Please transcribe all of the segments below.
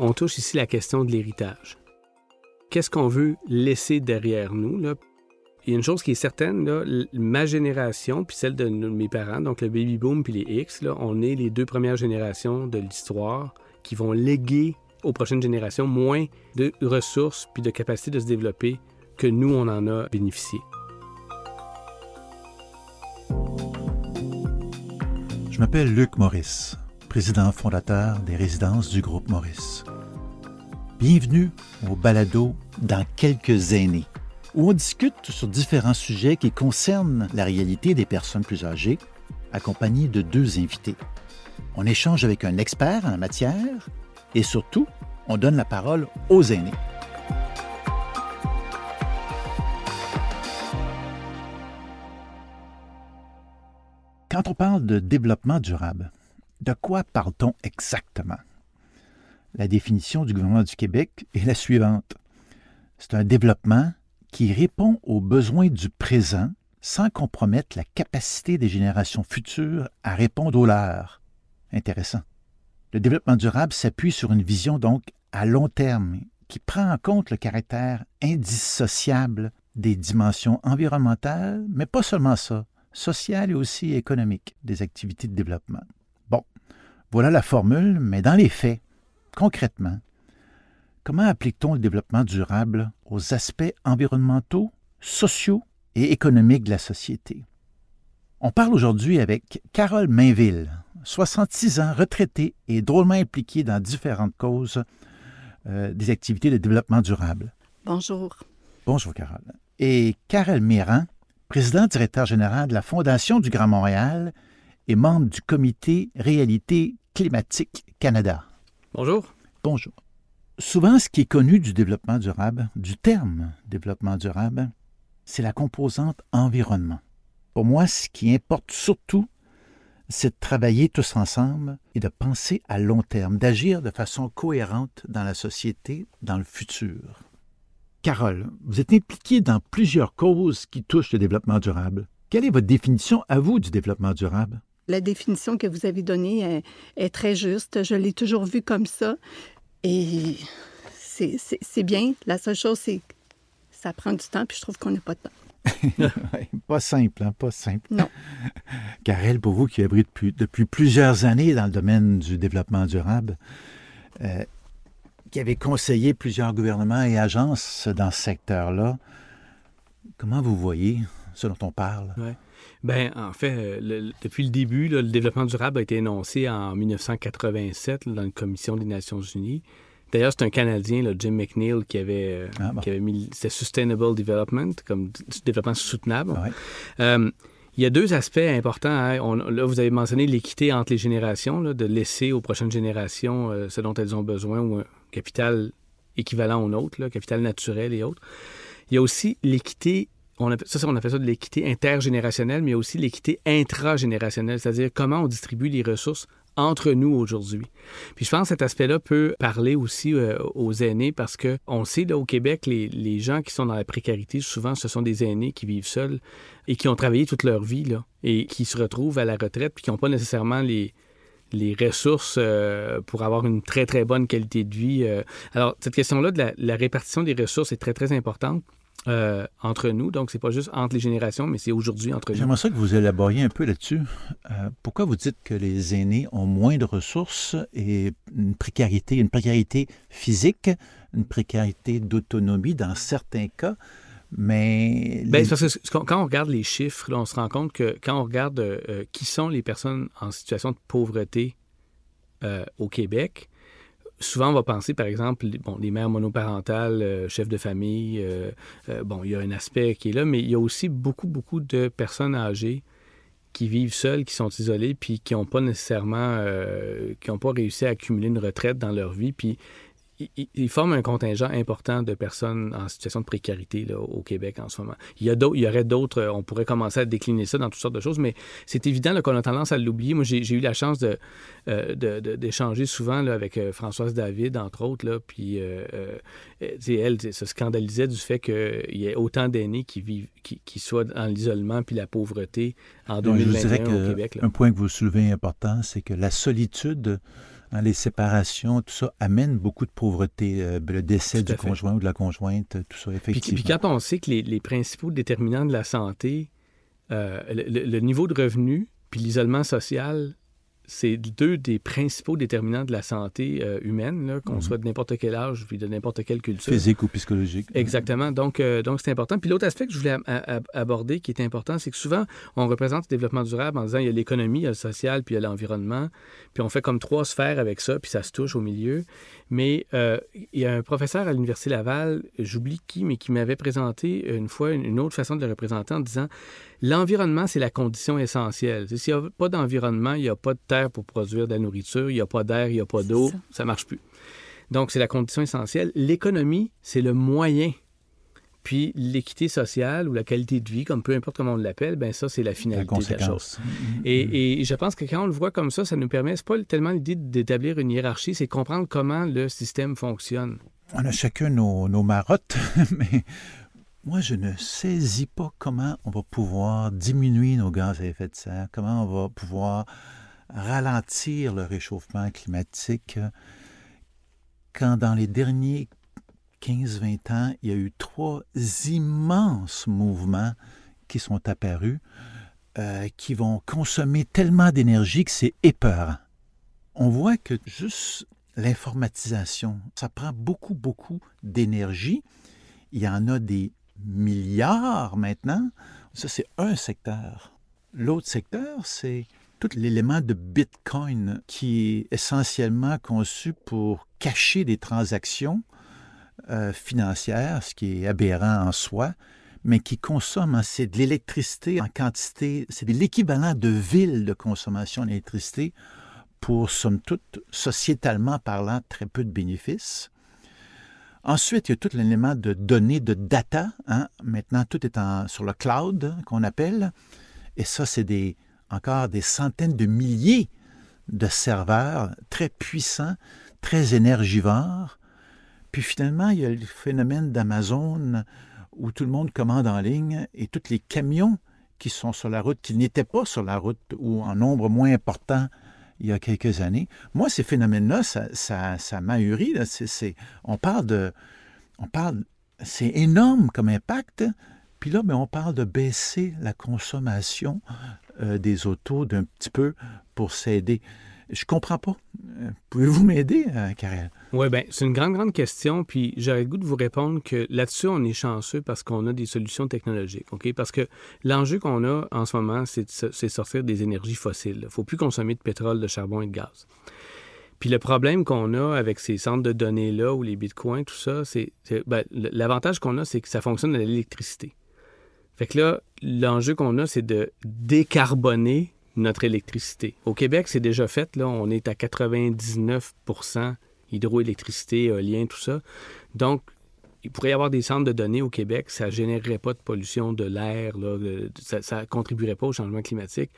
on touche ici la question de l'héritage. Qu'est-ce qu'on veut laisser derrière nous? Il y a une chose qui est certaine, ma génération, puis celle de mes parents, donc le baby boom puis les X, on est les deux premières générations de l'histoire qui vont léguer aux prochaines générations moins de ressources puis de capacité de se développer que nous, on en a bénéficié. Je m'appelle Luc Maurice, président fondateur des résidences du groupe Maurice. Bienvenue au balado Dans quelques années, où on discute sur différents sujets qui concernent la réalité des personnes plus âgées, accompagné de deux invités. On échange avec un expert en la matière et surtout, on donne la parole aux aînés. Quand on parle de développement durable, de quoi parle-t-on exactement? La définition du gouvernement du Québec est la suivante. C'est un développement qui répond aux besoins du présent sans compromettre la capacité des générations futures à répondre aux leurs. Intéressant. Le développement durable s'appuie sur une vision donc à long terme qui prend en compte le caractère indissociable des dimensions environnementales, mais pas seulement ça, sociales et aussi économiques des activités de développement. Bon, voilà la formule, mais dans les faits, concrètement, comment applique-t-on le développement durable aux aspects environnementaux, sociaux et économiques de la société? On parle aujourd'hui avec Carole Mainville, 66 ans, retraitée et drôlement impliquée dans différentes causes euh, des activités de développement durable. Bonjour. Bonjour, Carole. Et Karel Méran, président directeur général de la Fondation du Grand Montréal et membre du comité Réalité climatique Canada. Bonjour. Bonjour. Souvent, ce qui est connu du développement durable, du terme développement durable, c'est la composante environnement. Pour moi, ce qui importe surtout, c'est de travailler tous ensemble et de penser à long terme, d'agir de façon cohérente dans la société, dans le futur. Carole, vous êtes impliquée dans plusieurs causes qui touchent le développement durable. Quelle est votre définition à vous du développement durable? La définition que vous avez donnée est, très juste. Je l'ai toujours vue comme ça. Et c'est bien. La seule chose, c'est que ça prend du temps, puis je trouve qu'on n'a pas de temps. pas simple, hein, pas simple. Non. Karel, pour vous qui œuvrez depuis, depuis plusieurs années dans le domaine du développement durable, euh, qui avez conseillé plusieurs gouvernements et agences dans ce secteur-là, comment vous voyez ce dont on parle? Ouais. Ben, en fait, euh, depuis le début, le développement durable a été énoncé en 1987 dans une commission des Nations Unies. D'ailleurs, c'est un Canadien, Jim McNeil, qui avait, euh, ah, qui avait mis. C'était Sustainable Development, comme développement soutenable. Euh, il y a deux aspects importants. Hein. là, vous avez mentionné l'équité entre les générations, de laisser aux prochaines générations euh, ce dont elles ont besoin ou un capital équivalent au nôtre, capital naturel et autres. Il y a aussi l'équité on ça, on appelle ça de l'équité intergénérationnelle, mais a aussi l'équité intragénérationnelle, c'est-à-dire comment on distribue les ressources entre nous aujourd'hui. Puis je pense que cet aspect-là peut parler aussi euh, aux aînés parce que on sait là au Québec les, gens qui sont dans la précarité souvent ce sont des aînés qui vivent seuls et qui ont travaillé toute leur vie là et qui se retrouvent à la retraite puis qui n'ont pas nécessairement les ressources euh, pour avoir une très très bonne qualité de vie. Euh. Alors cette question-là de la répartition des ressources est très très importante. Euh, entre nous. Donc, c'est pas juste entre les générations, mais c'est aujourd'hui entre nous. J'aimerais ça que vous élaboriez un peu là-dessus. Euh, pourquoi vous dites que les aînés ont moins de ressources et une précarité, une précarité physique, une précarité d'autonomie dans certains cas, mais... Ben, parce que quand on regarde les chiffres, on se rend compte que quand on regarde euh, qui sont les personnes en situation de pauvreté au Québec, souvent, on va penser, par exemple, bon, les mères monoparentales, euh, chefs de famille. Euh, euh, bon, il y a un aspect qui est là, mais il y a aussi beaucoup, beaucoup de personnes âgées qui vivent seules, qui sont isolées, puis qui n'ont pas nécessairement, qui n'ont pas réussi à accumuler une retraite dans leur vie, puis ils forment un contingent important de personnes en situation de précarité là, au Québec en ce moment. Il y, a il y aurait d'autres, on pourrait commencer à décliner ça dans toutes sortes de choses, mais c'est évident qu'on a tendance à l'oublier. Moi, j'ai eu la chance d'échanger de, de, souvent là, avec euh, Françoise David, entre autres, là, puis euh, euh elle se scandalisait du fait qu'il y ait autant d'aînés qui, vivent, qui, qui soient dans l'isolement puis la pauvreté en 2021 au Québec. Un point que vous soulevez important, c'est que la solitude Hein, les séparations, tout ça amène beaucoup de pauvreté. Euh, le décès du conjoint ou de la conjointe, tout ça, effectivement. Puis, quand on sait que les, principaux déterminants de la santé, euh, le, niveau de revenu, puis l'isolement social c'est deux des principaux déterminants de la santé euh, humaine, qu'on mhm. soit de n'importe quel âge puis de n'importe quelle culture. Physique ou psychologique. Exactement. Donc, euh, donc c'est important. Puis l'autre aspect que je voulais aborder qui est important, c'est que souvent, on représente le développement durable en disant il y a l'économie, il y a le social, puis il y a l'environnement. Puis on fait comme trois sphères avec ça, puis ça se touche au milieu. Mais euh, il y a un professeur à l'Université Laval, j'oublie qui, mais qui m'avait présenté une fois une autre façon de le représenter en disant L'environnement, c'est la condition essentielle. S'il n'y a pas d'environnement, il n'y a pas de terre pour produire de la nourriture, il n'y a pas d'air, il n'y a pas d'eau, ça ne marche plus. Donc, c'est la condition essentielle. L'économie, c'est le moyen. Puis l'équité sociale ou la qualité de vie, comme peu importe comment on l'appelle, ben ça, c'est la finalité de la chose. Mm-hmm. Et, et, je pense que quand on le voit comme ça, ça nous permet, c'est pas tellement l'idée d'établir une hiérarchie, c'est comprendre comment le système fonctionne. On a chacun nos, nos marottes, mais moi, je ne saisis pas comment on va pouvoir diminuer nos gaz à effet de serre, comment on va pouvoir ralentir le réchauffement climatique quand dans les derniers 15-20 ans, il y a eu trois immenses mouvements qui sont apparus, euh, qui vont consommer tellement d'énergie que c'est épeurant. On voit que juste l'informatisation, ça prend beaucoup, beaucoup d'énergie. Il y en a des milliards maintenant. Ça, c'est un secteur. L'autre secteur, c'est tout l'élément de Bitcoin qui est essentiellement conçu pour cacher des transactions euh, financières, ce qui est aberrant en soi, mais qui consomme, hein, c'est de l'électricité en quantité, c'est l'équivalent de villes de consommation d'électricité pour, somme toute, sociétalement parlant, très peu de bénéfices. Ensuite, il y a tout l'élément de données, de data. Hein. Maintenant, tout est sur le cloud qu'on appelle. Et ça, c'est des, encore des centaines de milliers de serveurs très puissants, très énergivores. Puis finalement, il y a le phénomène d'Amazon où tout le monde commande en ligne et tous les camions qui sont sur la route, qui n'étaient pas sur la route ou en nombre moins important il y a quelques années. Moi, ces phénomènes-là, ça, ça, ça m'ahurit. on parle de... On parle... C'est énorme comme impact. Puis là, ben, on parle de baisser la consommation euh, des autos d'un petit peu pour s'aider. Je comprends pas. Pouvez-vous m'aider, euh, Karel? Oui, bien, c'est une grande, grande question. Puis j'aurais le goût de vous répondre que là-dessus, on est chanceux parce qu'on a des solutions technologiques. OK? Parce que l'enjeu qu'on a en ce moment, c'est de sortir des énergies fossiles. Il ne faut plus consommer de pétrole, de charbon et de gaz. Puis le problème qu'on a avec ces centres de données-là ou les bitcoins, tout ça, c'est. Ben, l'avantage qu'on a, c'est que ça fonctionne à l'électricité. Fait que là, l'enjeu qu'on a, c'est de décarboner notre électricité. Au Québec, c'est déjà fait. Là, on est à 99 hydroélectricité, éolien, tout ça. Donc, il pourrait y avoir des centres de données au Québec, ça ne générerait pas de pollution de l'air, ça ne contribuerait pas au changement climatique.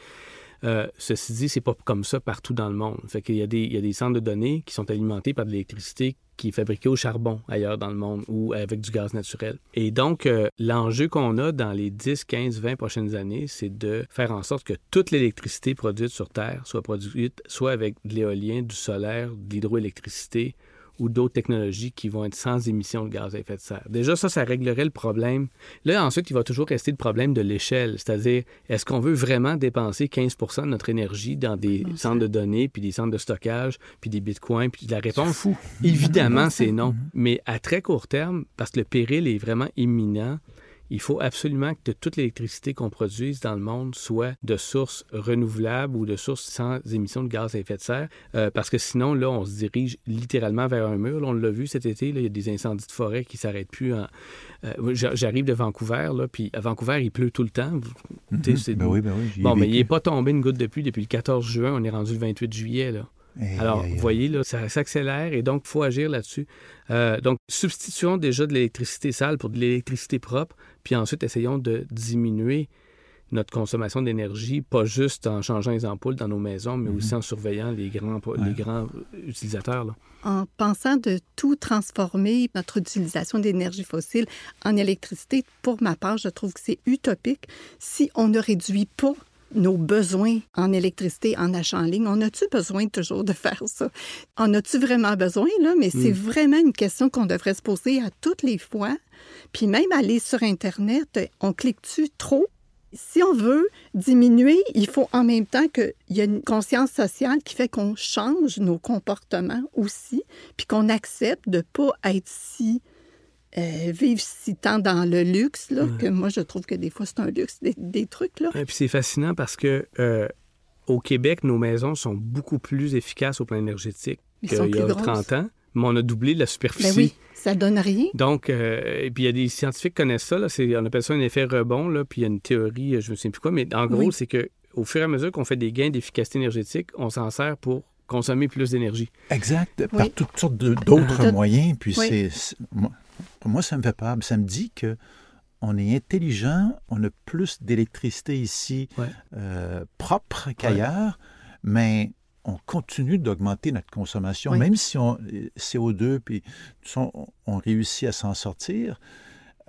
Euh, ceci dit, c'est pas comme ça partout dans le monde. Il y a des centres de données qui sont alimentés par de l'électricité qui au charbon ailleurs dans le monde ou avec du gaz naturel. Et donc, euh, l'enjeu qu'on a dans les 10, 15, 20 prochaines années, c'est de faire en sorte que toute l'électricité produite sur Terre soit produite soit avec de l'éolien, du solaire, de l'hydroélectricité ou d'autres technologies qui vont être sans émission de gaz à effet de serre. Déjà, ça, ça réglerait le problème. Là, ensuite, il va toujours rester le problème de l'échelle, c'est-à-dire, est-ce qu'on veut vraiment dépenser 15 de notre énergie dans des centres de données, puis des centres de stockage, puis des bitcoins, puis la réponse, fou. évidemment, c'est non. Mais à très court terme, parce que le péril est vraiment imminent, il faut absolument que toute l'électricité qu'on produise dans le monde soit de sources renouvelables ou de sources sans émissions de gaz à effet de serre, euh, parce que sinon, là, on se dirige littéralement vers un mur. on l'a vu cet été, il y a des incendies de forêt qui ne s'arrêtent plus. En... Euh, j'arrive de Vancouver, là, puis à Vancouver, il pleut tout le temps. Mm-hmm. Ben oui, ben oui, bon, mais il n'est pas tombé une goutte depuis depuis le 14 juin. On est rendu le 28 juillet. Là. Alors, vous voyez, là, ça s'accélère et donc, il faut agir là-dessus. Euh, donc, substituons déjà de l'électricité sale pour de l'électricité propre, puis ensuite, essayons de diminuer notre consommation d'énergie, pas juste en changeant les ampoules dans nos maisons, mais aussi mhm. en surveillant les grands, les grands utilisateurs. Là. En pensant de tout transformer notre utilisation d'énergie fossile en électricité, pour ma part, je trouve que c'est utopique si on ne réduit pas nos besoins en électricité en achat en ligne. On a-tu besoin toujours de faire ça? En a-tu vraiment besoin, là? Mais c'est hmm. vraiment une question qu'on devrait se poser à toutes les fois. Puis même aller sur Internet, on clique-tu trop? Si on veut diminuer, il faut en même temps qu'il y ait une conscience sociale qui fait qu'on change nos comportements aussi, puis qu'on accepte de ne pas être si euh, vivre si tant dans le luxe, là, que moi, je trouve que des fois, c'est un luxe, des, trucs. Là. Et puis c'est fascinant parce que euh, au Québec, nos maisons sont beaucoup plus efficaces au plan énergétique qu'il y a 30 ans, mais on a doublé la superficie. Ben oui, ça donne rien. Donc, euh, et puis il y a des scientifiques qui connaissent ça, là, on appelle ça un effet rebond, là, puis il y a une théorie, je ne sais plus quoi, mais en gros, c'est que au fur et à mesure qu'on fait des gains d'efficacité énergétique, on s'en sert pour consommer plus d'énergie. Exact, par toutes sortes d'autres moyens. Puis c'est moi, ça me fait peur. Ça me dit que on est intelligent, on a plus d'électricité ici euh, propre qu'ailleurs, mais on continue d'augmenter notre consommation, même si on CO2 puis on, on réussit à s'en sortir.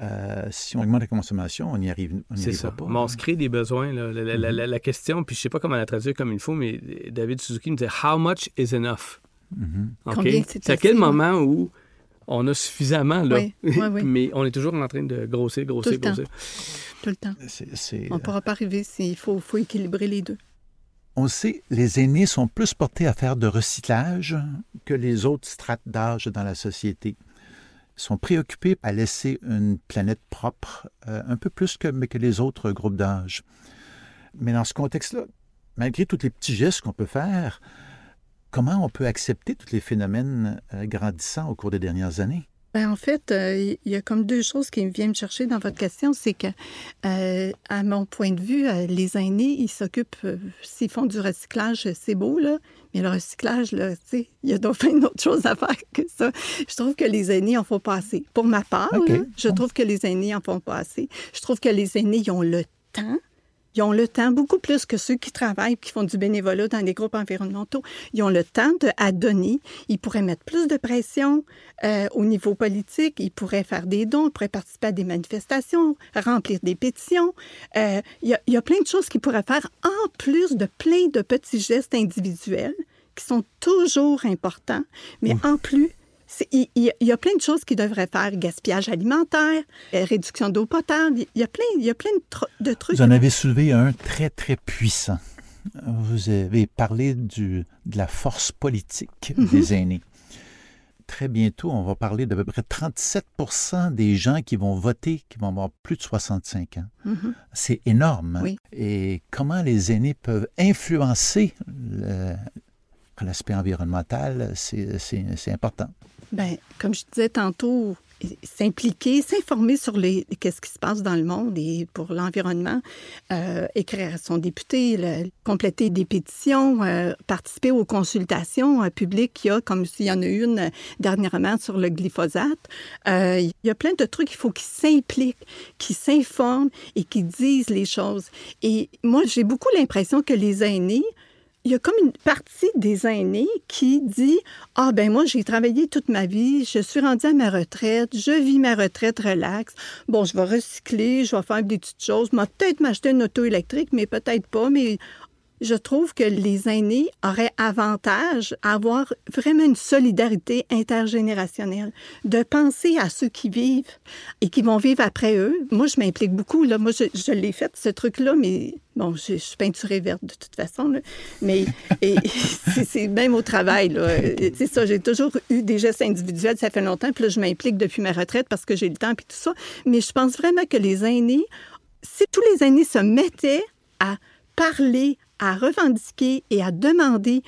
Euh, si on augmente la consommation, on n'y arrive, on ça. pas. on se crée des besoins. Mm-hmm. La, question, puis je ne sais pas comment la traduire comme il faut, mais David Suzuki nous disait How much is enough? Mm-hmm. c'est à quel moment où on a suffisamment, là. mais on est toujours en train de grossir, grossir, grossir. Tout le temps. on ne pourra pas arriver s'il faut, faut équilibrer les deux. On sait, les aînés sont plus portés à faire de recyclage que les autres strates d'âge dans la société. Ils sont préoccupés à laisser une planète propre, euh, un peu plus que, que les autres groupes d'âge. Mais dans ce contexte-là, malgré tous les petits gestes qu'on peut faire, Comment on peut accepter tous les phénomènes euh, grandissants au cours des dernières années? Ben, en fait, euh, il y a comme deux choses qui viennent me chercher dans votre question. C'est que, euh, à mon point de vue, les aînés, ils s'occupent, s'ils font du recyclage, c'est beau, là, mais le recyclage, là, tu sais, il y a d'autres autre chose à faire que ça. Je trouve que les aînés en font pas assez. Pour ma part, je trouve que les aînés en font pas assez. Je trouve que les aînés, ils ont le temps ils ont le temps, beaucoup plus que ceux qui travaillent, qui font du bénévolat dans des groupes environnementaux. Ils ont le temps de, à donner. Ils pourraient mettre plus de pression euh, au niveau politique. Ils pourraient faire des dons, ils pourraient participer à des manifestations, remplir des pétitions. Euh, il, y a, il y a plein de choses qu'ils pourraient faire en plus de plein de petits gestes individuels qui sont toujours importants, mais en plus il, y a plein de choses qu'ils devraient faire. Gaspillage alimentaire, euh, réduction d'eau potable. Il y a plein, il y a plein de, trucs. Vous en avez soulevé un très, très puissant. Vous avez parlé du, de la force politique mhm. des aînés. Très bientôt, on va parler d'à peu près 37% des gens qui vont voter, qui vont avoir plus de 65 ans. Mhm. C'est énorme. Et comment les aînés peuvent influencer l'aspect environnemental, c'est important. Bien, comme je disais tantôt, s'impliquer, s'informer sur les qu'est-ce qui se passe dans le monde et pour l'environnement, euh, écrire à son député, compléter des pétitions, euh, participer aux consultations euh, publiques qu'il y a, comme s'il y en a une dernièrement sur le glyphosate. il y a plein de trucs, il faut qu'ils s'impliquent, qu'ils s'informent et qu'ils disent les choses. Et moi, j'ai beaucoup l'impression que les aînés il y a comme une partie des aînés qui dit Ah, ben moi, j'ai travaillé toute ma vie, je suis rendue à ma retraite, je vis ma retraite relax. Bon, je vais recycler, je vais faire des petites choses, je peut-être m'acheter une auto électrique, mais peut-être pas. Mais je trouve que les aînés auraient avantage à avoir vraiment une solidarité intergénérationnelle, de penser à ceux qui vivent et qui vont vivre après eux. Moi, je m'implique beaucoup. Là. Moi, je, l'ai fait, ce truc-là, mais bon, je, suis peinturée verte de toute façon. Mais c'est même au travail. C'est ça, j'ai toujours eu des gestes individuels, ça fait longtemps. Puis là, je m'implique depuis ma retraite parce que j'ai le temps et tout ça. Mais je pense vraiment que les aînés, si tous les aînés se mettaient à parler, à revendiquer et à demander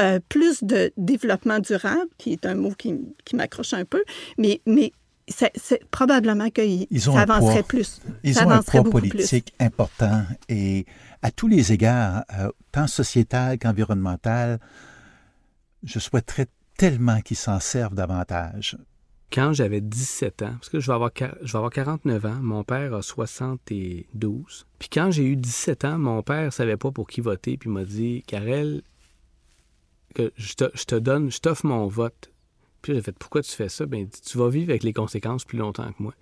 euh, plus de développement durable, qui est un mot qui, m'accroche un peu, mais, mais c'est, probablement qu'ils avancerait plus. Ils ont un poids politique important et à tous les égards, euh, tant sociétal qu'environnemental, je souhaiterais tellement qu'ils s'en servent davantage quand j'avais 17 ans, parce que je vais, avoir, je vais avoir 49 ans, mon père a 72. Puis quand j'ai eu 17 ans, mon père savait pas pour qui voter, puis il m'a dit Karel, que je te, donne, je t'offre mon vote. Puis j'ai fait Pourquoi tu fais ça? Ben, tu vas vivre avec les conséquences plus longtemps que moi.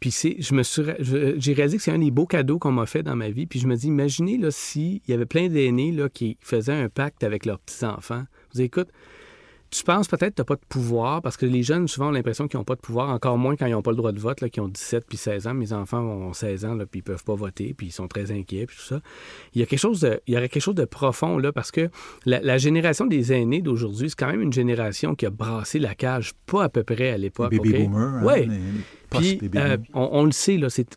Puis je me suis, j'ai réalisé que c'est un des beaux cadeaux qu'on m'a fait dans ma vie. Puis je me dis, imaginez là, s'il y avait plein d'aînés là, qui faisaient un pacte avec leurs petits-enfants. Vous écoute, tu penses peut-être que tu n'as pas de pouvoir, parce que les jeunes, souvent, ont l'impression qu'ils n'ont pas de pouvoir, encore moins quand ils n'ont pas le droit de vote, là, qui ont 17 puis 16 ans. Mes enfants ont 16 ans, là, puis ils peuvent pas voter, puis ils sont très inquiets, puis tout ça. Il y a quelque chose de, il y aurait quelque chose de profond, là, parce que la, génération des aînés d'aujourd'hui, c'est quand même une génération qui a brassé la cage, pas à peu près à l'époque. Baby boomer. Hein, oui. Puis, euh, on, on, le sait, là, c'est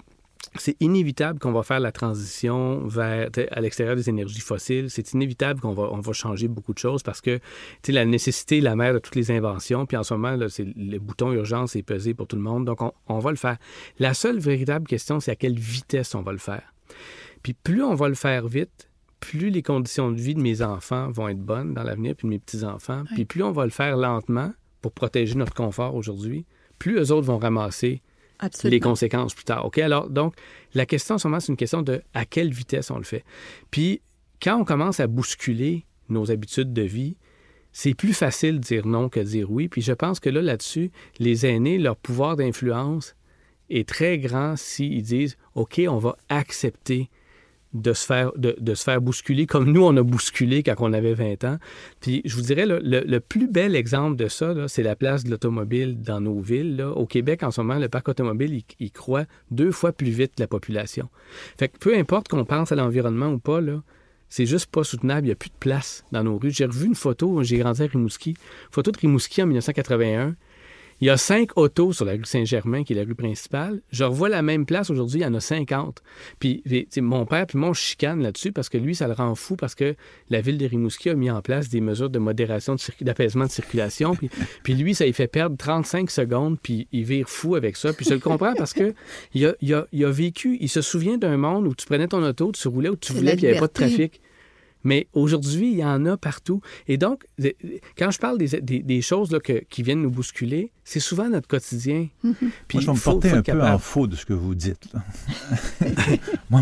c'est inévitable qu'on va faire la transition vers à l'extérieur des énergies fossiles. C'est inévitable qu'on va, on va changer beaucoup de choses parce que la nécessité est la mère de toutes les inventions. Puis en ce moment, là, le bouton urgence est pesé pour tout le monde. Donc, on, on va le faire. La seule véritable question, c'est à quelle vitesse on va le faire. Puis plus on va le faire vite, plus les conditions de vie de mes enfants vont être bonnes dans l'avenir, puis de mes petits-enfants. Puis plus on va le faire lentement pour protéger notre confort aujourd'hui, plus eux autres vont ramasser les conséquences plus tard. OK? Alors, donc, la question en ce c'est une question de à quelle vitesse on le fait. Puis, quand on commence à bousculer nos habitudes de vie, c'est plus facile de dire non que de dire oui. Puis je pense que là, là-dessus, les aînés, leur pouvoir d'influence est très grand s'ils disent OK, on va accepter de se faire, bousculer comme nous, on a bousculé quand on avait 20 ans. Puis je vous dirais, le, plus bel exemple de ça, c'est la place de l'automobile dans nos villes. Au Québec, en ce moment, le parc automobile, il, croît deux fois plus vite que la population. Fait que peu importe qu'on pense à l'environnement ou pas, là, c'est juste pas soutenable. Il n'y a plus de place dans nos rues. J'ai revu une photo, j'ai grandi à Rimouski, photo de Rimouski en 1981. Il y a cinq autos sur la rue Saint-Germain, qui est la rue principale. Je revois la même place aujourd'hui, il y en a 50. Puis mon père puis mon chicane là-dessus parce que lui, ça le rend fou parce que la ville de Rimouski a mis en place des mesures de modération, d'apaisement de, circulation. Puis, puis, lui, ça lui fait perdre 35 secondes, puis il vire fou avec ça. Puis je le comprends parce que il a, il a, il a vécu, il se souvient d'un monde où tu prenais ton auto, tu roulais où tu voulais, puis il n'y avait pas de trafic. Mais aujourd'hui, il y en a partout. Et donc, quand je parle des, choses là, qui viennent nous bousculer, c'est souvent notre quotidien. Mm-hmm. Puis Moi, je vais me porter un peu en faux de ce que vous dites. Moi,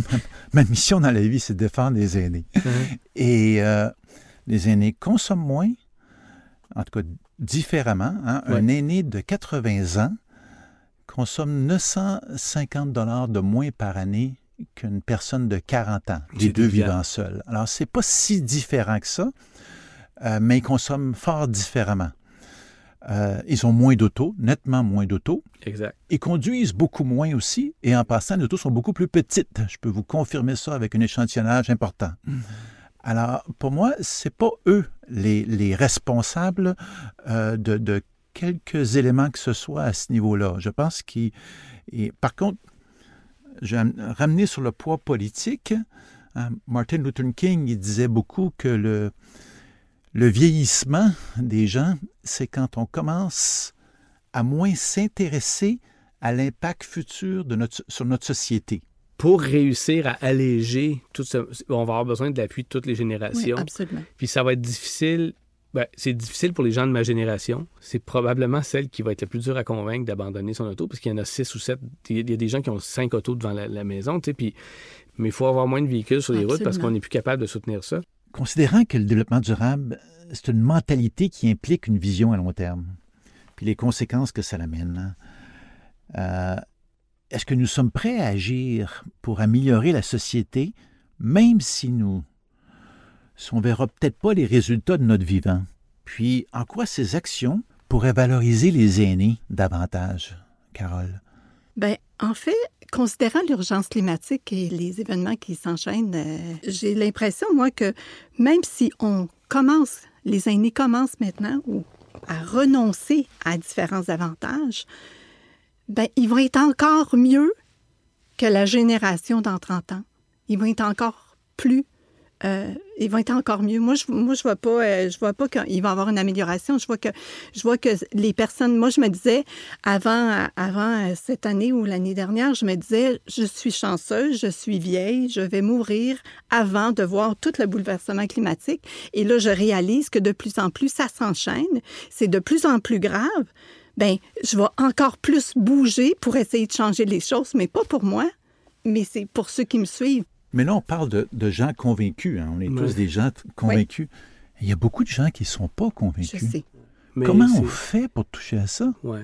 ma, mission dans la vie, c'est de défendre les aînés. Et euh, les aînés consomment moins, en tout cas différemment. Hein. Un aîné de 80 ans consomme 950 dollars de moins par année qu'une personne de 40 ans, les deux vivant seuls. Alors, c'est pas si différent que ça, euh, mais ils consomment fort différemment. Euh, ils ont moins d'auto, nettement moins d'auto. Exact. Ils conduisent beaucoup moins aussi, et en passant, les autos sont beaucoup plus petites. Je peux vous confirmer ça avec un échantillonnage important. Mm-hmm. Alors, pour moi, c'est pas eux les, responsables euh, de, de, quelques éléments que ce soit à ce niveau-là. Je pense qu'ils... Par contre, je vais ramener sur le poids politique. Hein, Martin Luther King il disait beaucoup que le, le vieillissement des gens, c'est quand on commence à moins s'intéresser à l'impact futur de notre, sur notre société. Pour réussir à alléger tout ça, on va avoir besoin de l'appui de toutes les générations. Oui, absolument. Puis ça va être difficile c'est difficile pour les gens de ma génération. C'est probablement celle qui va être le plus dur à convaincre d'abandonner son auto, parce qu'il y en a six ou sept. Il y a des gens qui ont cinq autos devant la, maison, tu sais, puis, mais il faut avoir moins de véhicules sur les routes parce qu'on n'est plus capable de soutenir ça. Considérant que le développement durable, c'est une mentalité qui implique une vision à long terme, puis les conséquences que ça amène, euh, est-ce que nous sommes prêts à agir pour améliorer la société, même si nous on ne verra peut-être pas les résultats de notre vivant. Puis, en quoi ces actions pourraient valoriser les aînés davantage, Carole? Bien, en fait, considérant l'urgence climatique et les événements qui s'enchaînent, euh, j'ai l'impression, moi, que même si on commence, les aînés commencent maintenant ou à renoncer à différents avantages, ben, ils vont être encore mieux que la génération dans 30 ans. Ils vont être encore plus euh, ils vont être encore mieux. Moi, je moi, je vois pas, euh, je vois pas qu'il va avoir une amélioration. Je vois que, je vois que les personnes. Moi, je me disais avant, avant euh, cette année ou l'année dernière, je me disais, je suis chanceuse, je suis vieille, je vais mourir avant de voir tout le bouleversement climatique. Et là, je réalise que de plus en plus, ça s'enchaîne. C'est de plus en plus grave. Ben, je vais encore plus bouger pour essayer de changer les choses, mais pas pour moi, mais c'est pour ceux qui me suivent. Mais là, on parle de, gens convaincus. Hein. On est tous des gens convaincus. Il y a beaucoup de gens qui ne sont pas convaincus. Je sais. Comment on fait pour toucher à ça? Oui.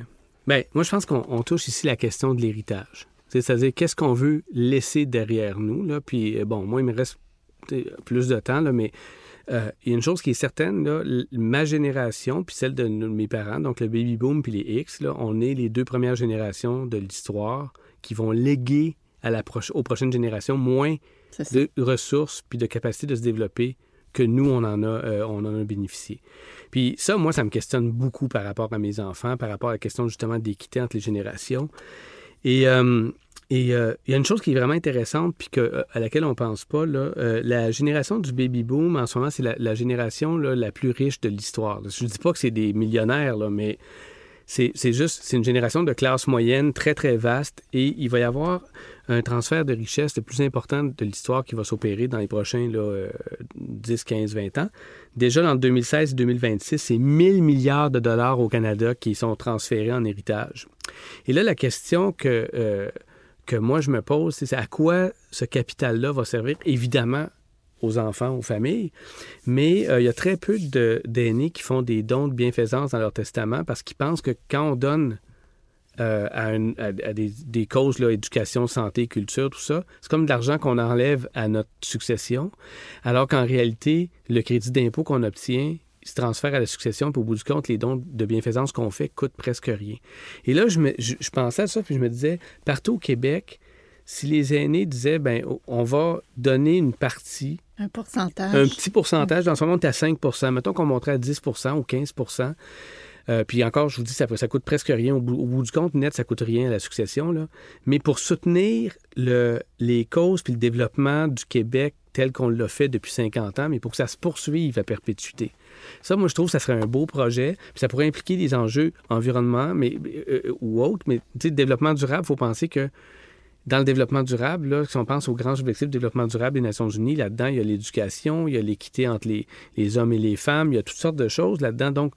Bien, moi, je pense qu'on touche ici la question de l'héritage. C'est-à-dire, qu'est-ce qu'on veut laisser derrière nous? Là? Puis, euh, bon, moi, il me reste plus de temps, là, mais euh, il y a une chose qui est certaine, là, ma génération, puis celle de mes parents, donc le baby boom puis les X, là, on est les deux premières générations de l'histoire qui vont léguer à la aux prochaines générations moins de ressources puis de capacité de se développer que nous, on en a, euh, on en a bénéficié. Puis ça, moi, ça me questionne beaucoup par rapport à mes enfants, par rapport à la question justement d'équité entre les générations. Et euh, et euh, il y a une chose qui est vraiment intéressante, puis que, à laquelle on ne pense pas, là, la génération du baby boom, en ce moment, c'est la, génération la plus riche de l'histoire. Je ne dis pas que c'est des millionnaires, là, mais c'est juste, c'est une génération de classe moyenne très, très vaste, et il va y avoir un transfert de richesse le plus important de l'histoire qui va s'opérer dans les prochains là, 10, 15, 20 ans. Déjà, dans 2016-2026, c'est 1000 milliards de dollars au Canada qui sont transférés en héritage. Et là, la question que, euh, que moi, je me pose, c'est à quoi ce capital-là va servir? Évidemment, aux enfants, aux familles, mais euh, il y a très peu d'aînés qui font des dons de bienfaisance dans leur testament parce qu'ils pensent que quand on donne euh, à, des, causes, éducation, santé, culture, tout ça. C'est comme de l'argent qu'on enlève à notre succession, alors qu'en réalité, le crédit d'impôt qu'on obtient se transfère à la succession, puis au bout du compte, les dons de bienfaisance qu'on fait coûtent presque rien. Et là, je, je, pensais à ça, puis je me disais, partout au Québec, si les aînés disaient, ben on va donner une partie, un pourcentage, un petit pourcentage, dans ce moment, on est à 5% mettons qu'on montrait à 10% ou 15% euh, puis encore, je vous dis, ça, ça coûte presque rien. Au bout, du compte, net, ça coûte rien à la succession. Là. Mais pour soutenir le, les causes puis le développement du Québec tel qu'on l'a fait depuis 50 ans, mais pour que ça se poursuive à perpétuité. Ça, moi, je trouve que ça serait un beau projet. Puis ça pourrait impliquer des enjeux environnement mais, euh, ou autres. Mais tu sais, développement durable, il faut penser que dans le développement durable, là, si on pense aux grands objectifs de développement durable des Nations Unies, là-dedans, il y a l'éducation, il y a l'équité entre les, hommes et les femmes, il y a toutes sortes de choses là-dedans. Donc,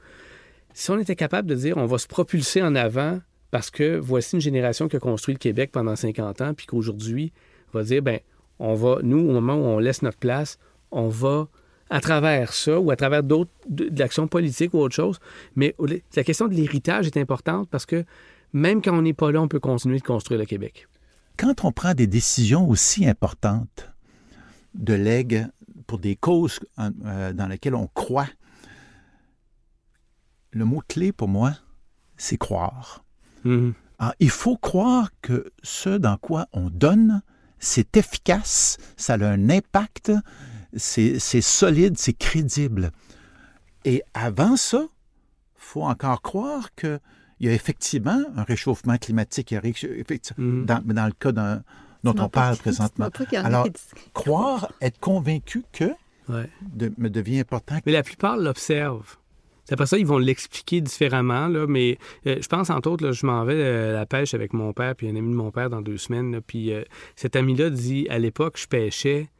si on était capable de dire on va se propulser en avant parce que voici une génération qui a construit le Québec pendant 50 ans, puis qu'aujourd'hui, on va dire, ben on va, nous, au moment où on laisse notre place, on va, à travers ça ou à travers d'autres, de, l'action politique ou autre chose, mais la question de l'héritage est importante parce que même quand on n'est pas là, on peut continuer de construire le Québec. Quand on prend des décisions aussi importantes de legs pour des causes euh, dans lesquelles on croit, le mot clé pour moi, c'est croire. Mm-hmm. Ah, il faut croire que ce dans quoi on donne, c'est efficace, ça a un impact, c'est solide, c'est crédible. Et avant ça, il faut encore croire qu'il y a effectivement un réchauffement climatique mm-hmm. dans, le cas dont on parle présentement. Alors, croire, être convaincu que me devient important. Mais la plupart l'observent. Après ça, ils vont l'expliquer différemment, là, mais euh, je pense, entre autres, là, je m'en vais à euh, la pêche avec mon père, puis un ami de mon père dans deux semaines. puis euh, cet ami-là dit, à l'époque, je pêchais,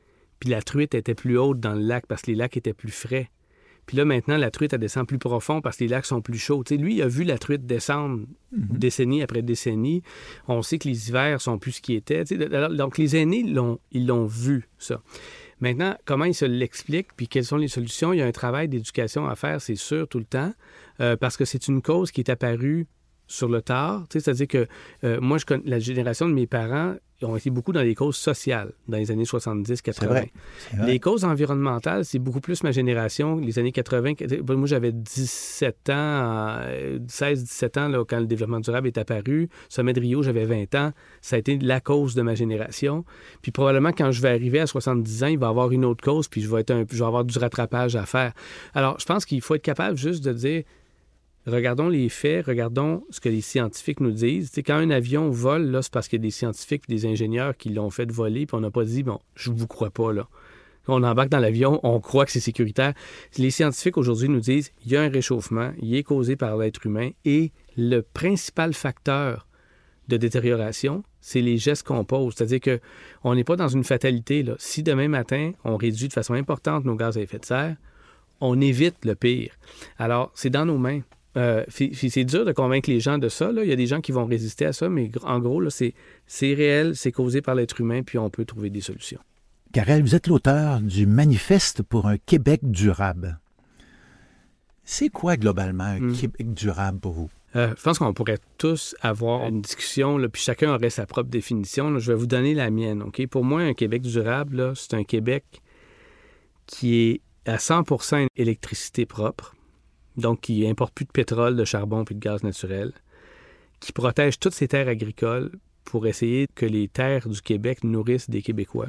puis la truite était plus haute dans le lac parce que les lacs étaient plus frais. Puis là, maintenant, la truite, elle descend plus profond parce que les lacs sont plus chauds. sais, lui, il a vu la truite descendre mhm. décennie après décennie. On sait que les hivers sont plus ce qu'ils étaient. Donc, les aînés, ils l'ont vu, ça. Maintenant, comment ils se l'expliquent, puis quelles sont les solutions? Il y a un travail d'éducation à faire, c'est sûr, tout le temps, euh, parce que c'est une cause qui est apparue sur le tard. C'est-à-dire que euh, moi, je connais, la génération de mes parents, ont été beaucoup dans les causes sociales dans les années 70-80. Les causes environnementales, c'est beaucoup plus ma génération, les années 80. Moi, j'avais 17 ans, 16-17 ans là, quand le développement durable est apparu. Sommet de Rio, j'avais 20 ans. Ça a été la cause de ma génération. Puis probablement, quand je vais arriver à 70 ans, il va y avoir une autre cause, puis je vais, être un, je vais avoir du rattrapage à faire. Alors, je pense qu'il faut être capable juste de dire regardons les faits, regardons ce que les scientifiques nous disent. quand un avion vole, c'est parce qu'il y a des scientifiques des ingénieurs qui l'ont fait voler, puis on n'a pas dit, bon, je vous crois pas, là. On embarque dans l'avion, on croit que c'est sécuritaire. Les scientifiques aujourd'hui nous disent, il y a un réchauffement, il est causé par l'être humain, et le principal facteur de détérioration, c'est les gestes qu'on pose. C'est-à-dire qu'on n'est pas dans une fatalité. Si demain matin, on réduit de façon importante nos gaz à effet de serre, on évite le pire. Alors, c'est dans nos mains. Euh, c'est dur de convaincre les gens de ça. Il y a des gens qui vont résister à ça, mais en gros, c'est réel, c'est causé par l'être humain, puis on peut trouver des solutions. Karel, vous êtes l'auteur du Manifeste pour un Québec durable. C'est quoi globalement un hmm. Québec durable pour vous? Euh, je pense qu'on pourrait tous avoir une discussion, là, puis chacun aurait sa propre définition. Je vais vous donner la mienne. OK? Pour moi, un Québec durable, c'est un Québec qui est à 100% électricité propre, donc qui importe plus de pétrole, de charbon puis de gaz naturel, qui protège toutes ses terres agricoles pour essayer que les terres du Québec nourrissent des Québécois,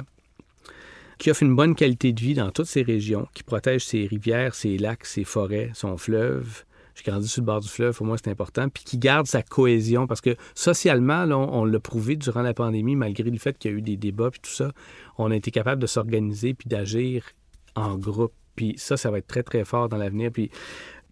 qui offre une bonne qualité de vie dans toutes ces régions, qui protège ses rivières, ses lacs, ses forêts, son fleuve, j'ai grandi sur le bord du fleuve, pour moi, c'est important. Puis qui garde sa cohésion, parce que socialement, on, l'a prouvé durant la pandémie, malgré le fait qu'il y a eu des débats puis tout ça, on a été capable de s'organiser puis d'agir en groupe. Puis ça, ça va être très, très fort dans l'avenir. Puis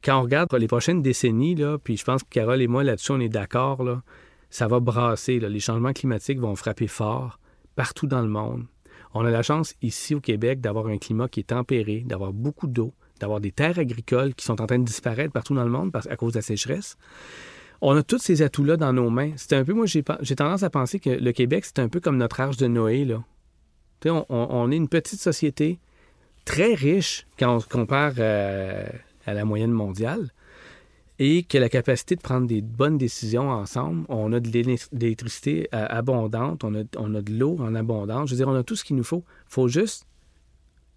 quand on regarde les prochaines décennies, là, puis je pense que Carole et moi, là-dessus, on est d'accord, là, ça va brasser. Les changements climatiques vont frapper fort partout dans le monde. On a la chance ici au Québec d'avoir un climat qui est tempéré, d'avoir beaucoup d'eau, d'avoir des terres agricoles qui sont en train de disparaître partout dans le monde à cause de la sécheresse. On a tous ces atouts-là dans nos mains. C'est un peu, moi, j'ai tendance à penser que le Québec, c'est un peu comme notre arche de Noé. Là. On, on, est une petite société très riche quand on compare euh, à la moyenne mondiale et qui a la capacité de prendre des bonnes décisions ensemble. On a de l'électricité euh, abondante, on a, on a de l'eau en abondance. Je veux dire, on a tout ce qu'il nous faut. Il faut juste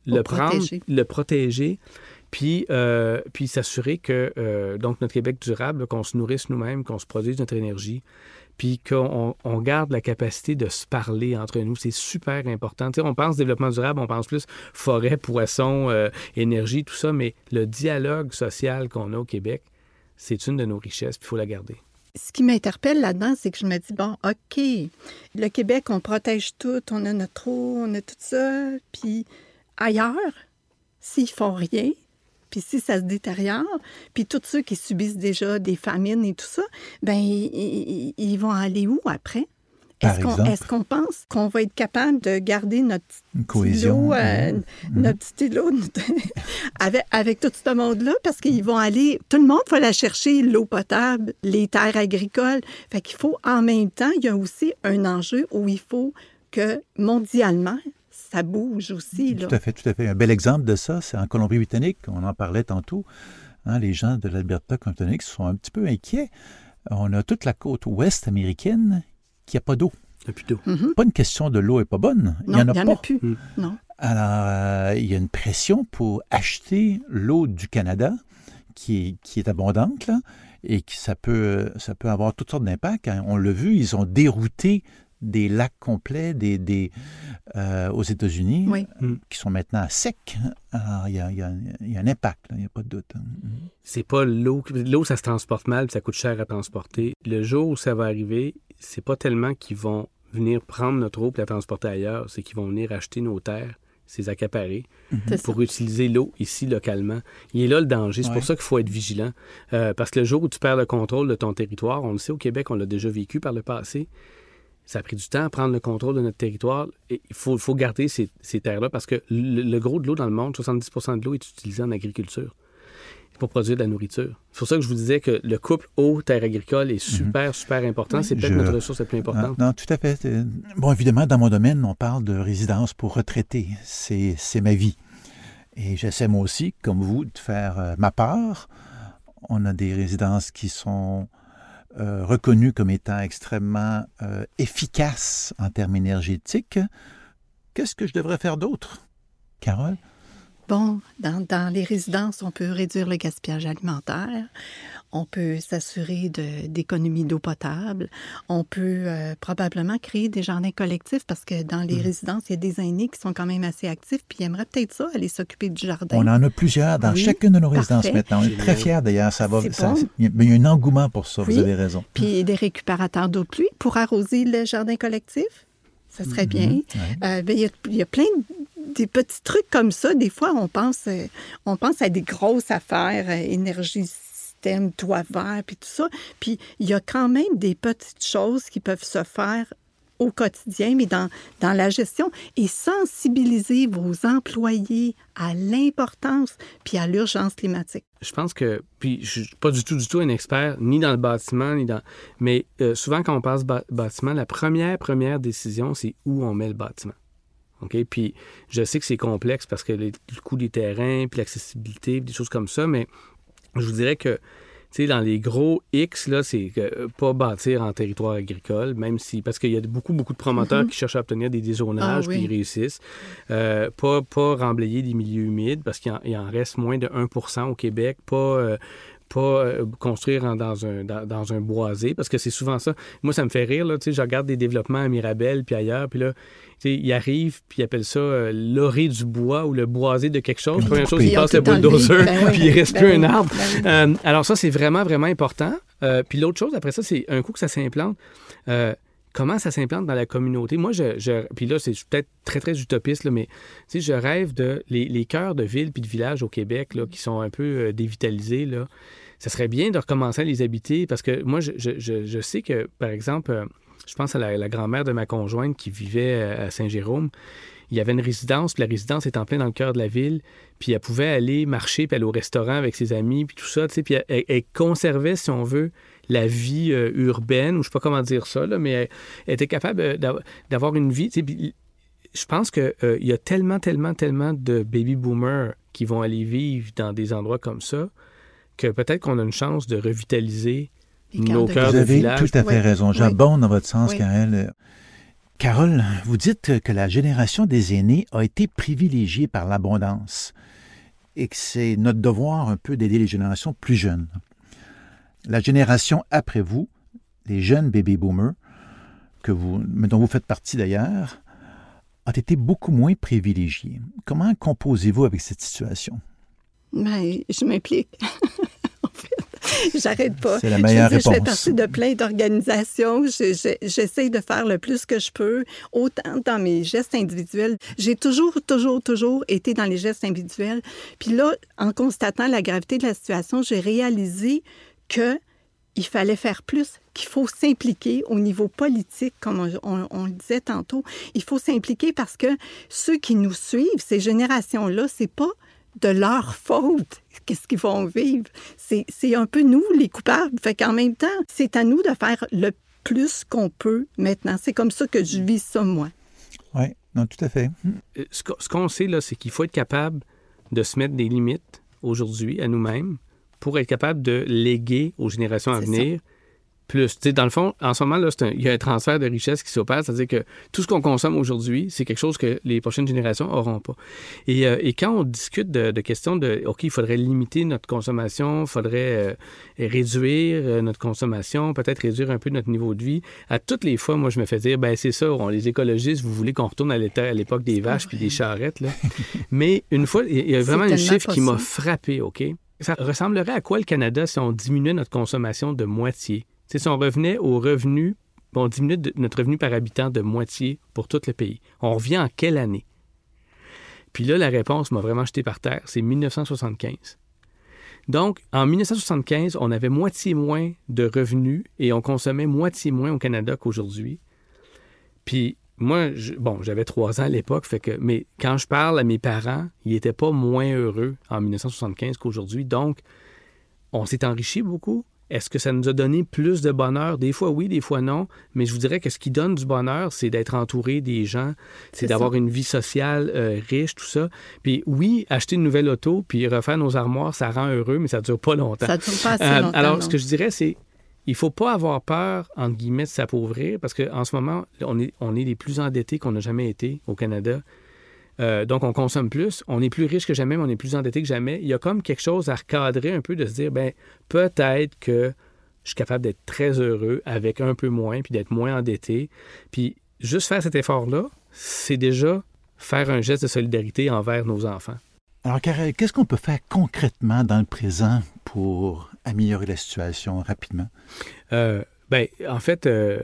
le prendre, le protéger, puis, euh, puis s'assurer que euh, donc notre Québec durable, qu'on se nourrisse nous-mêmes, qu'on se produise notre énergie, puis qu'on on garde la capacité de se parler entre nous. C'est super important. on pense développement durable, on pense plus forêt, poisson, euh, énergie, tout ça, mais le dialogue social qu'on a au Québec, c'est une de nos richesses, puis il faut la garder. Ce qui m'interpelle là-dedans, c'est que je me dis, bon, OK, le Québec, on protège tout, on a notre eau, on a tout ça, puis ailleurs, s'ils font rien, puis si ça se détériore, puis tous ceux qui subissent déjà des famines et tout ça, ben ils, vont aller où après? Est-ce qu'on pense qu'on va être capable de garder notre stylo, euh, mhm. notre stylo avec, avec tout ce monde-là? Parce qu'ils vont aller, tout le monde va la chercher, l'eau potable, les terres agricoles. Fait qu'il faut, en même temps, il y a aussi un enjeu où il faut que mondialement, ça bouge aussi. Tout à fait, tout à fait. Un bel exemple de ça, c'est en Colombie-Britannique, on en parlait tantôt. Hein, les gens de l'Alberta britannique sont un petit peu inquiets. On a toute la côte ouest américaine qui n'a pas d'eau. Il n'y a plus d'eau. Mm-hmm. Pas une question de l'eau n'est pas bonne. il n'y en a y pas. En a plus. Mm. Non. Alors, euh, il y a une pression pour acheter l'eau du Canada qui est, qui est abondante, là, et qui, ça, peut, ça peut avoir toutes sortes d'impacts. Hein. On l'a vu, ils ont dérouté des lacs complets des, des euh, aux États-Unis mm. qui sont maintenant à sec. Alors, il y a, y a, un impact, il n'y a pas de doute. Hein. C'est pas l'eau. L'eau, ça se transporte mal, ça coûte cher à transporter. Le jour où ça va arriver, c'est pas tellement qu'ils vont venir prendre notre eau et la transporter ailleurs, c'est qu'ils vont venir acheter nos terres c'est accaparés mm-hmm. pour utiliser l'eau ici localement. Il est là le danger. C'est pour ça qu'il faut être vigilant. Euh, parce que le jour où tu perds le contrôle de ton territoire, on le sait au Québec, on l'a déjà vécu par le passé, ça a pris du temps à prendre le contrôle de notre territoire. Et il faut, faut garder ces, terres-là parce que le, gros de l'eau dans le monde, 70% de l'eau est utilisée en agriculture pour produire de la nourriture. C'est pour ça que je vous disais que le couple eau-terre agricole est super, mhm. super important. C'est peut-être notre ressource la plus importante. Non, tout à fait. Bon, évidemment, dans mon domaine, on parle de résidence pour retraités. C'est ma vie. Et j'essaie moi aussi, comme vous, de faire euh, ma part. On a des résidences qui sont euh, reconnu comme étant extrêmement euh, efficace en termes énergétiques. Qu'est-ce que je devrais faire d'autre, Carole? Bon, dans, dans, les résidences, on peut réduire le gaspillage alimentaire. On peut s'assurer d'économie d'eau potable. On peut euh, probablement créer des jardins collectifs parce que dans les mmh. résidences, il y a des aînés qui sont quand même assez actifs puis ils aimeraient peut-être ça, aller s'occuper du jardin. On en a plusieurs dans chacune de nos résidences maintenant. On est très fiers d'ailleurs. Ça va, il y a un engouement pour ça, vous avez raison. Puis des récupérateurs d'eau de pluie pour arroser le jardin collectif. Ça serait mmh. bien. Euh, ben, il, y a, il y a plein de des petits trucs comme ça, des fois, on pense, euh, on pense à des grosses affaires, énergie système, toit vert, puis tout ça. Puis il y a quand même des petites choses qui peuvent se faire au quotidien, mais dans, dans la gestion, et sensibiliser vos employés à l'importance puis à l'urgence climatique. Je pense que, puis je suis pas du tout, du tout un expert, ni dans le bâtiment, ni dans... Mais euh, souvent, quand on passe bâtiment, la première, première décision, c'est où on met le bâtiment. OK? Puis je sais que c'est complexe parce que le coût des terrains, puis l'accessibilité, des choses comme ça, mais je vous dirais que tu sais, dans les gros X, là, c'est pas bâtir en territoire agricole, même si, parce qu'il y a beaucoup, beaucoup de promoteurs mm-hmm. qui cherchent à obtenir des dézonages, ah puis ils réussissent. Euh, pas, pas remblayer des milieux humides, parce qu'il en, reste moins de 1% au Québec. Pas, euh, pas euh, construire dans, un, dans, un boisé, parce que c'est souvent ça. Moi, ça me fait rire, là, tu sais, je regarde des développements à Mirabel, puis ailleurs, puis là, il arrive, puis il appelle ça euh, l'orée du bois ou le boisé de quelque chose. Première chose, il passe le bulldozer, ben puis il reste ben plus un arbre. Ben euh, alors ça, c'est vraiment, vraiment important. Euh, puis l'autre chose, après ça, c'est un coup que ça s'implante. Comment ça s'implante dans la communauté? Moi, je, puis là, c'est peut-être très, très utopiste, mais je rêve de les, les cœurs de villes puis de villages au Québec qui sont un peu dévitalisés. Là. Ça serait bien de recommencer à les habiter parce que moi, je, sais que, par exemple, je pense à la, grand-mère de ma conjointe qui vivait à Saint-Jérôme. Il y avait une résidence, puis la résidence est en plein dans le cœur de la ville, puis elle pouvait aller marcher, puis aller au restaurant avec ses amis, puis tout ça, tu puis elle, conservait, si on veut, la vie euh, urbaine, ou je sais pas comment dire ça, là, mais elle, était capable euh, d'avoir une vie, je pense qu'il euh, y a tellement, tellement, tellement de baby boomers qui vont aller vivre dans des endroits comme ça que peut-être qu'on a une chance de revitaliser vous avez tout à fait raison. J'abonde dans votre sens, Carole. Carole, vous dites que la génération des aînés a été privilégiée par l'abondance et que c'est notre devoir un peu d'aider les générations plus jeunes. La génération après vous, les jeunes baby boomers, que vous, dont vous faites partie d'ailleurs, a été beaucoup moins privilégiée. Comment composez-vous avec cette situation? Ben, je m'implique. J'arrête pas. C'est la meilleure je réponse. Je fais partie de plein d'organisations. J'essaie de faire le plus que je peux, autant dans mes gestes individuels. J'ai toujours, toujours, toujours été dans les gestes individuels. Puis là, en constatant la gravité de la situation, j'ai réalisé que il fallait faire plus, qu'il faut s'impliquer au niveau politique, comme on, on, le disait tantôt. Il faut s'impliquer parce que ceux qui nous suivent, ces générations-là, c'est pas de leur faute qu'est-ce qu'ils vont vivre. C'est un peu nous les coupables. Fait qu'en même temps, c'est à nous de faire le plus qu'on peut maintenant. C'est comme ça que je vis ça, moi. Oui, non, tout à fait. Euh, ce qu'on sait, là, c'est qu'il faut être capable de se mettre des limites aujourd'hui à nous-mêmes pour être capable de léguer aux générations à venir plus. dans le fond, en ce moment, là, il y a un transfert de richesse qui s'opère, c'est-à-dire que tout ce qu'on consomme aujourd'hui, c'est quelque chose que les prochaines générations n'auront pas. Et, euh, et, quand on discute de, questions de, OK, il faudrait limiter notre consommation, il faudrait euh, réduire euh, notre consommation, peut-être réduire un peu notre niveau de vie, à toutes les fois, moi, je me fais dire, ben c'est ça, on, les écologistes, vous voulez qu'on retourne à l'époque des vaches puis des charrettes, là. Mais une fois, il y a vraiment un chiffre qui m'a frappé, OK? Ça ressemblerait à quoi le Canada si on diminuait notre consommation de moitié? si on revenait au revenu, on diminue notre revenu par habitant de moitié pour tout le pays. On revient en quelle année? Puis là, la réponse m'a vraiment jeté par terre. C'est 1975. Donc, en 1975, on avait moitié moins de revenus et on consommait moitié moins au Canada qu'aujourd'hui. Puis moi, bon, j'avais trois ans à l'époque, fait que, mais quand je parle à mes parents, ils n'étaient pas moins heureux en 1975 qu'aujourd'hui. Donc, on s'est enrichi beaucoup, est-ce que ça nous a donné plus de bonheur? Des fois oui, des fois non, mais je vous dirais que ce qui donne du bonheur, c'est d'être entouré des gens, c'est d'avoir une vie sociale euh, riche, tout ça. Puis oui, acheter une nouvelle auto, puis refaire nos armoires, ça rend heureux, mais ça dure pas longtemps. Ça dure pas assez euh, longtemps. alors, ce que je dirais, c'est il faut pas avoir peur, entre guillemets, de s'appauvrir, parce qu'en ce moment, on est, on est les plus endettés qu'on n'a jamais été au Canada. Euh, donc, on consomme plus, on est plus riche que jamais, mais on est plus endetté que jamais. Il y a comme quelque chose à recadrer un peu, de se dire, ben peut-être que je suis capable d'être très heureux avec un peu moins, puis d'être moins endetté. Puis juste faire cet effort-là, c'est déjà faire un geste de solidarité envers nos enfants. Alors, Karel, qu'est-ce qu'on peut faire concrètement dans le présent pour améliorer la situation rapidement? Euh, ben, en fait, euh,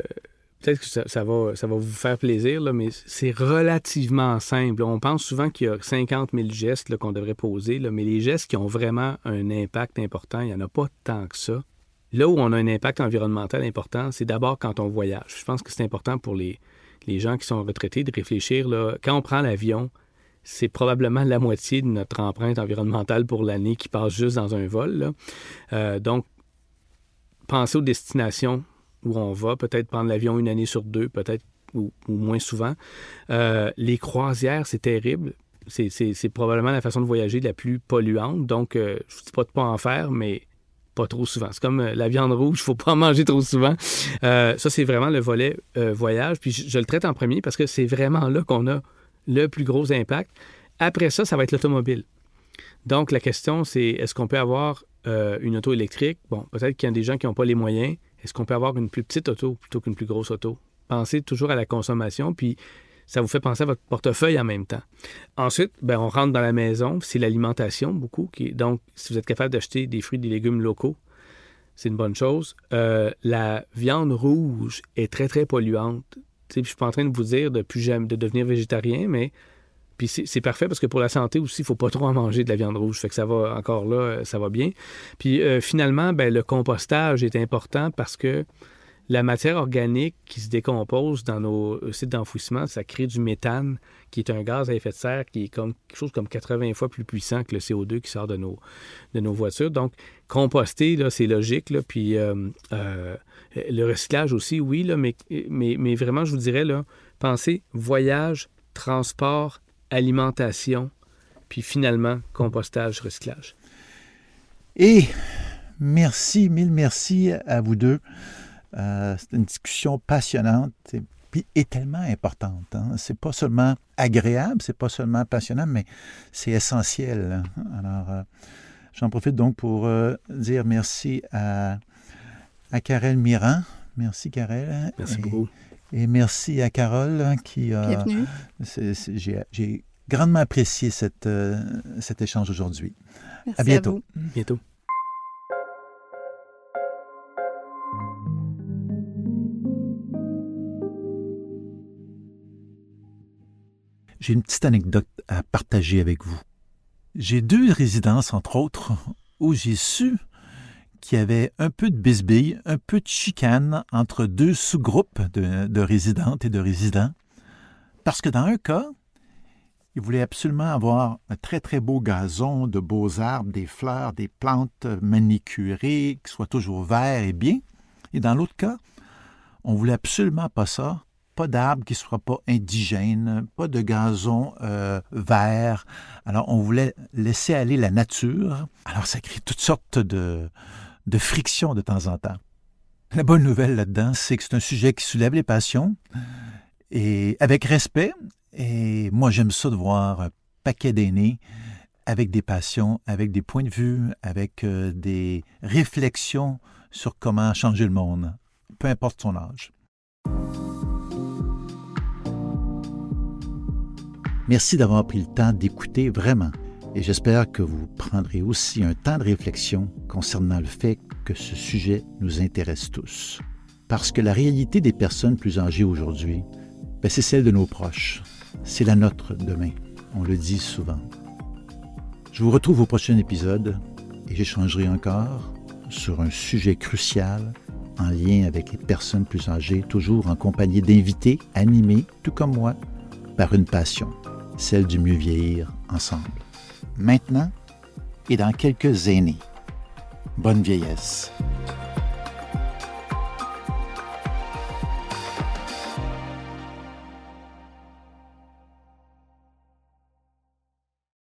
peut-être que ça, va, vous faire plaisir, mais c'est relativement simple. On pense souvent qu'il y a 50 000 gestes qu'on devrait poser, mais les gestes qui ont vraiment un impact important, il n'y en a pas tant que ça. Là où on a un impact environnemental important, c'est d'abord quand on voyage. Je pense que c'est important pour les, les gens qui sont retraités de réfléchir. Là, quand on prend l'avion, c'est probablement la moitié de notre empreinte environnementale pour l'année qui passe juste dans un vol. Euh, donc, pensez aux destinations où on va, peut-être prendre l'avion une année sur deux, peut-être ou, moins souvent. Euh, les croisières, c'est terrible. C'est probablement la façon de voyager la plus polluante. Donc, euh, je ne dis pas de pas en faire, mais pas trop souvent. C'est comme la viande rouge, il faut pas en manger trop souvent. ça, c'est vraiment le volet voyage. Puis je, le traite en premier parce que c'est vraiment là qu'on a le plus gros impact. Après ça, ça va être l'automobile. Donc, la question, c'est est-ce qu'on peut avoir une auto électrique? Bon, peut-être qu'il y a des gens qui n'ont pas les moyens. Est-ce qu'on peut avoir une plus petite auto plutôt qu'une plus grosse auto? Pensez toujours à la consommation, puis ça vous fait penser à votre portefeuille en même temps. Ensuite, ben, on rentre dans la maison, c'est l'alimentation beaucoup. Donc, si vous êtes capable d'acheter des fruits et des légumes locaux, c'est une bonne chose. Euh, la viande rouge est très, très polluante. Je suis pas en train de vous dire de plus de devenir végétarien, mais puis c'est parfait parce que pour la santé aussi, il faut pas trop en manger de la viande rouge. Fait que ça va encore là, ça va bien. Puis euh, finalement, ben, le compostage est important parce que la matière organique qui se décompose dans nos sites d'enfouissement, ça crée du méthane, qui est un gaz à effet de serre qui est comme quelque chose comme 80 fois plus puissant que le CO2 qui sort de nos, de nos voitures. Donc, composter, là, c'est logique. Là, puis euh, euh, le recyclage aussi, oui, là, mais, mais, mais vraiment, je vous dirais, là, pensez voyage, transport, alimentation, puis finalement, compostage, recyclage. Et merci, mille merci à vous deux. Euh, c'est une discussion passionnante et, puis, et tellement importante. Hein. C'est pas seulement agréable, c'est pas seulement passionnant, mais c'est essentiel. Hein. Alors, euh, j'en profite donc pour euh, dire merci à, à Karel Miran. Merci, Karel. Merci beaucoup. Et merci à Carole hein, qui a. Bienvenue. J'ai grandement apprécié cette, cet échange aujourd'hui. À bientôt. À bientôt. J'ai une petite anecdote à partager avec vous. J'ai deux résidences, entre autres, où j'ai su qu'il y avait un peu de bisbille, un peu de chicane entre deux sous-groupes de, résidentes et de résidents. Parce que dans un cas, ils voulaient absolument avoir un très, très beau gazon, de beaux arbres, des fleurs, des plantes manicurées, qui soient toujours verts et bien. Et dans l'autre cas, on voulait absolument pas ça pas d'arbres qui ne soient pas indigènes, pas de gazon euh, vert. Alors, on voulait laisser aller la nature. Alors, ça crée toutes sortes de, de frictions de temps en temps. La bonne nouvelle là-dedans, c'est que c'est un sujet qui soulève les passions et avec respect. Et moi, j'aime ça de voir un paquet d'aînés avec des passions, avec des points de vue, avec euh, des réflexions sur comment changer le monde, peu importe son âge. Merci d'avoir pris le temps d'écouter vraiment et j'espère que vous prendrez aussi un temps de réflexion concernant le fait que ce sujet nous intéresse tous. Parce que la réalité des personnes plus âgées aujourd'hui, ben, c'est celle de nos proches. C'est la nôtre demain. On le dit souvent. Je vous retrouve au prochain épisode et j'échangerai encore sur un sujet crucial en lien avec les personnes plus âgées, toujours en compagnie d'invités animés, tout comme moi, par une passion celle du mieux vieillir ensemble. Maintenant et dans quelques années. Bonne vieillesse.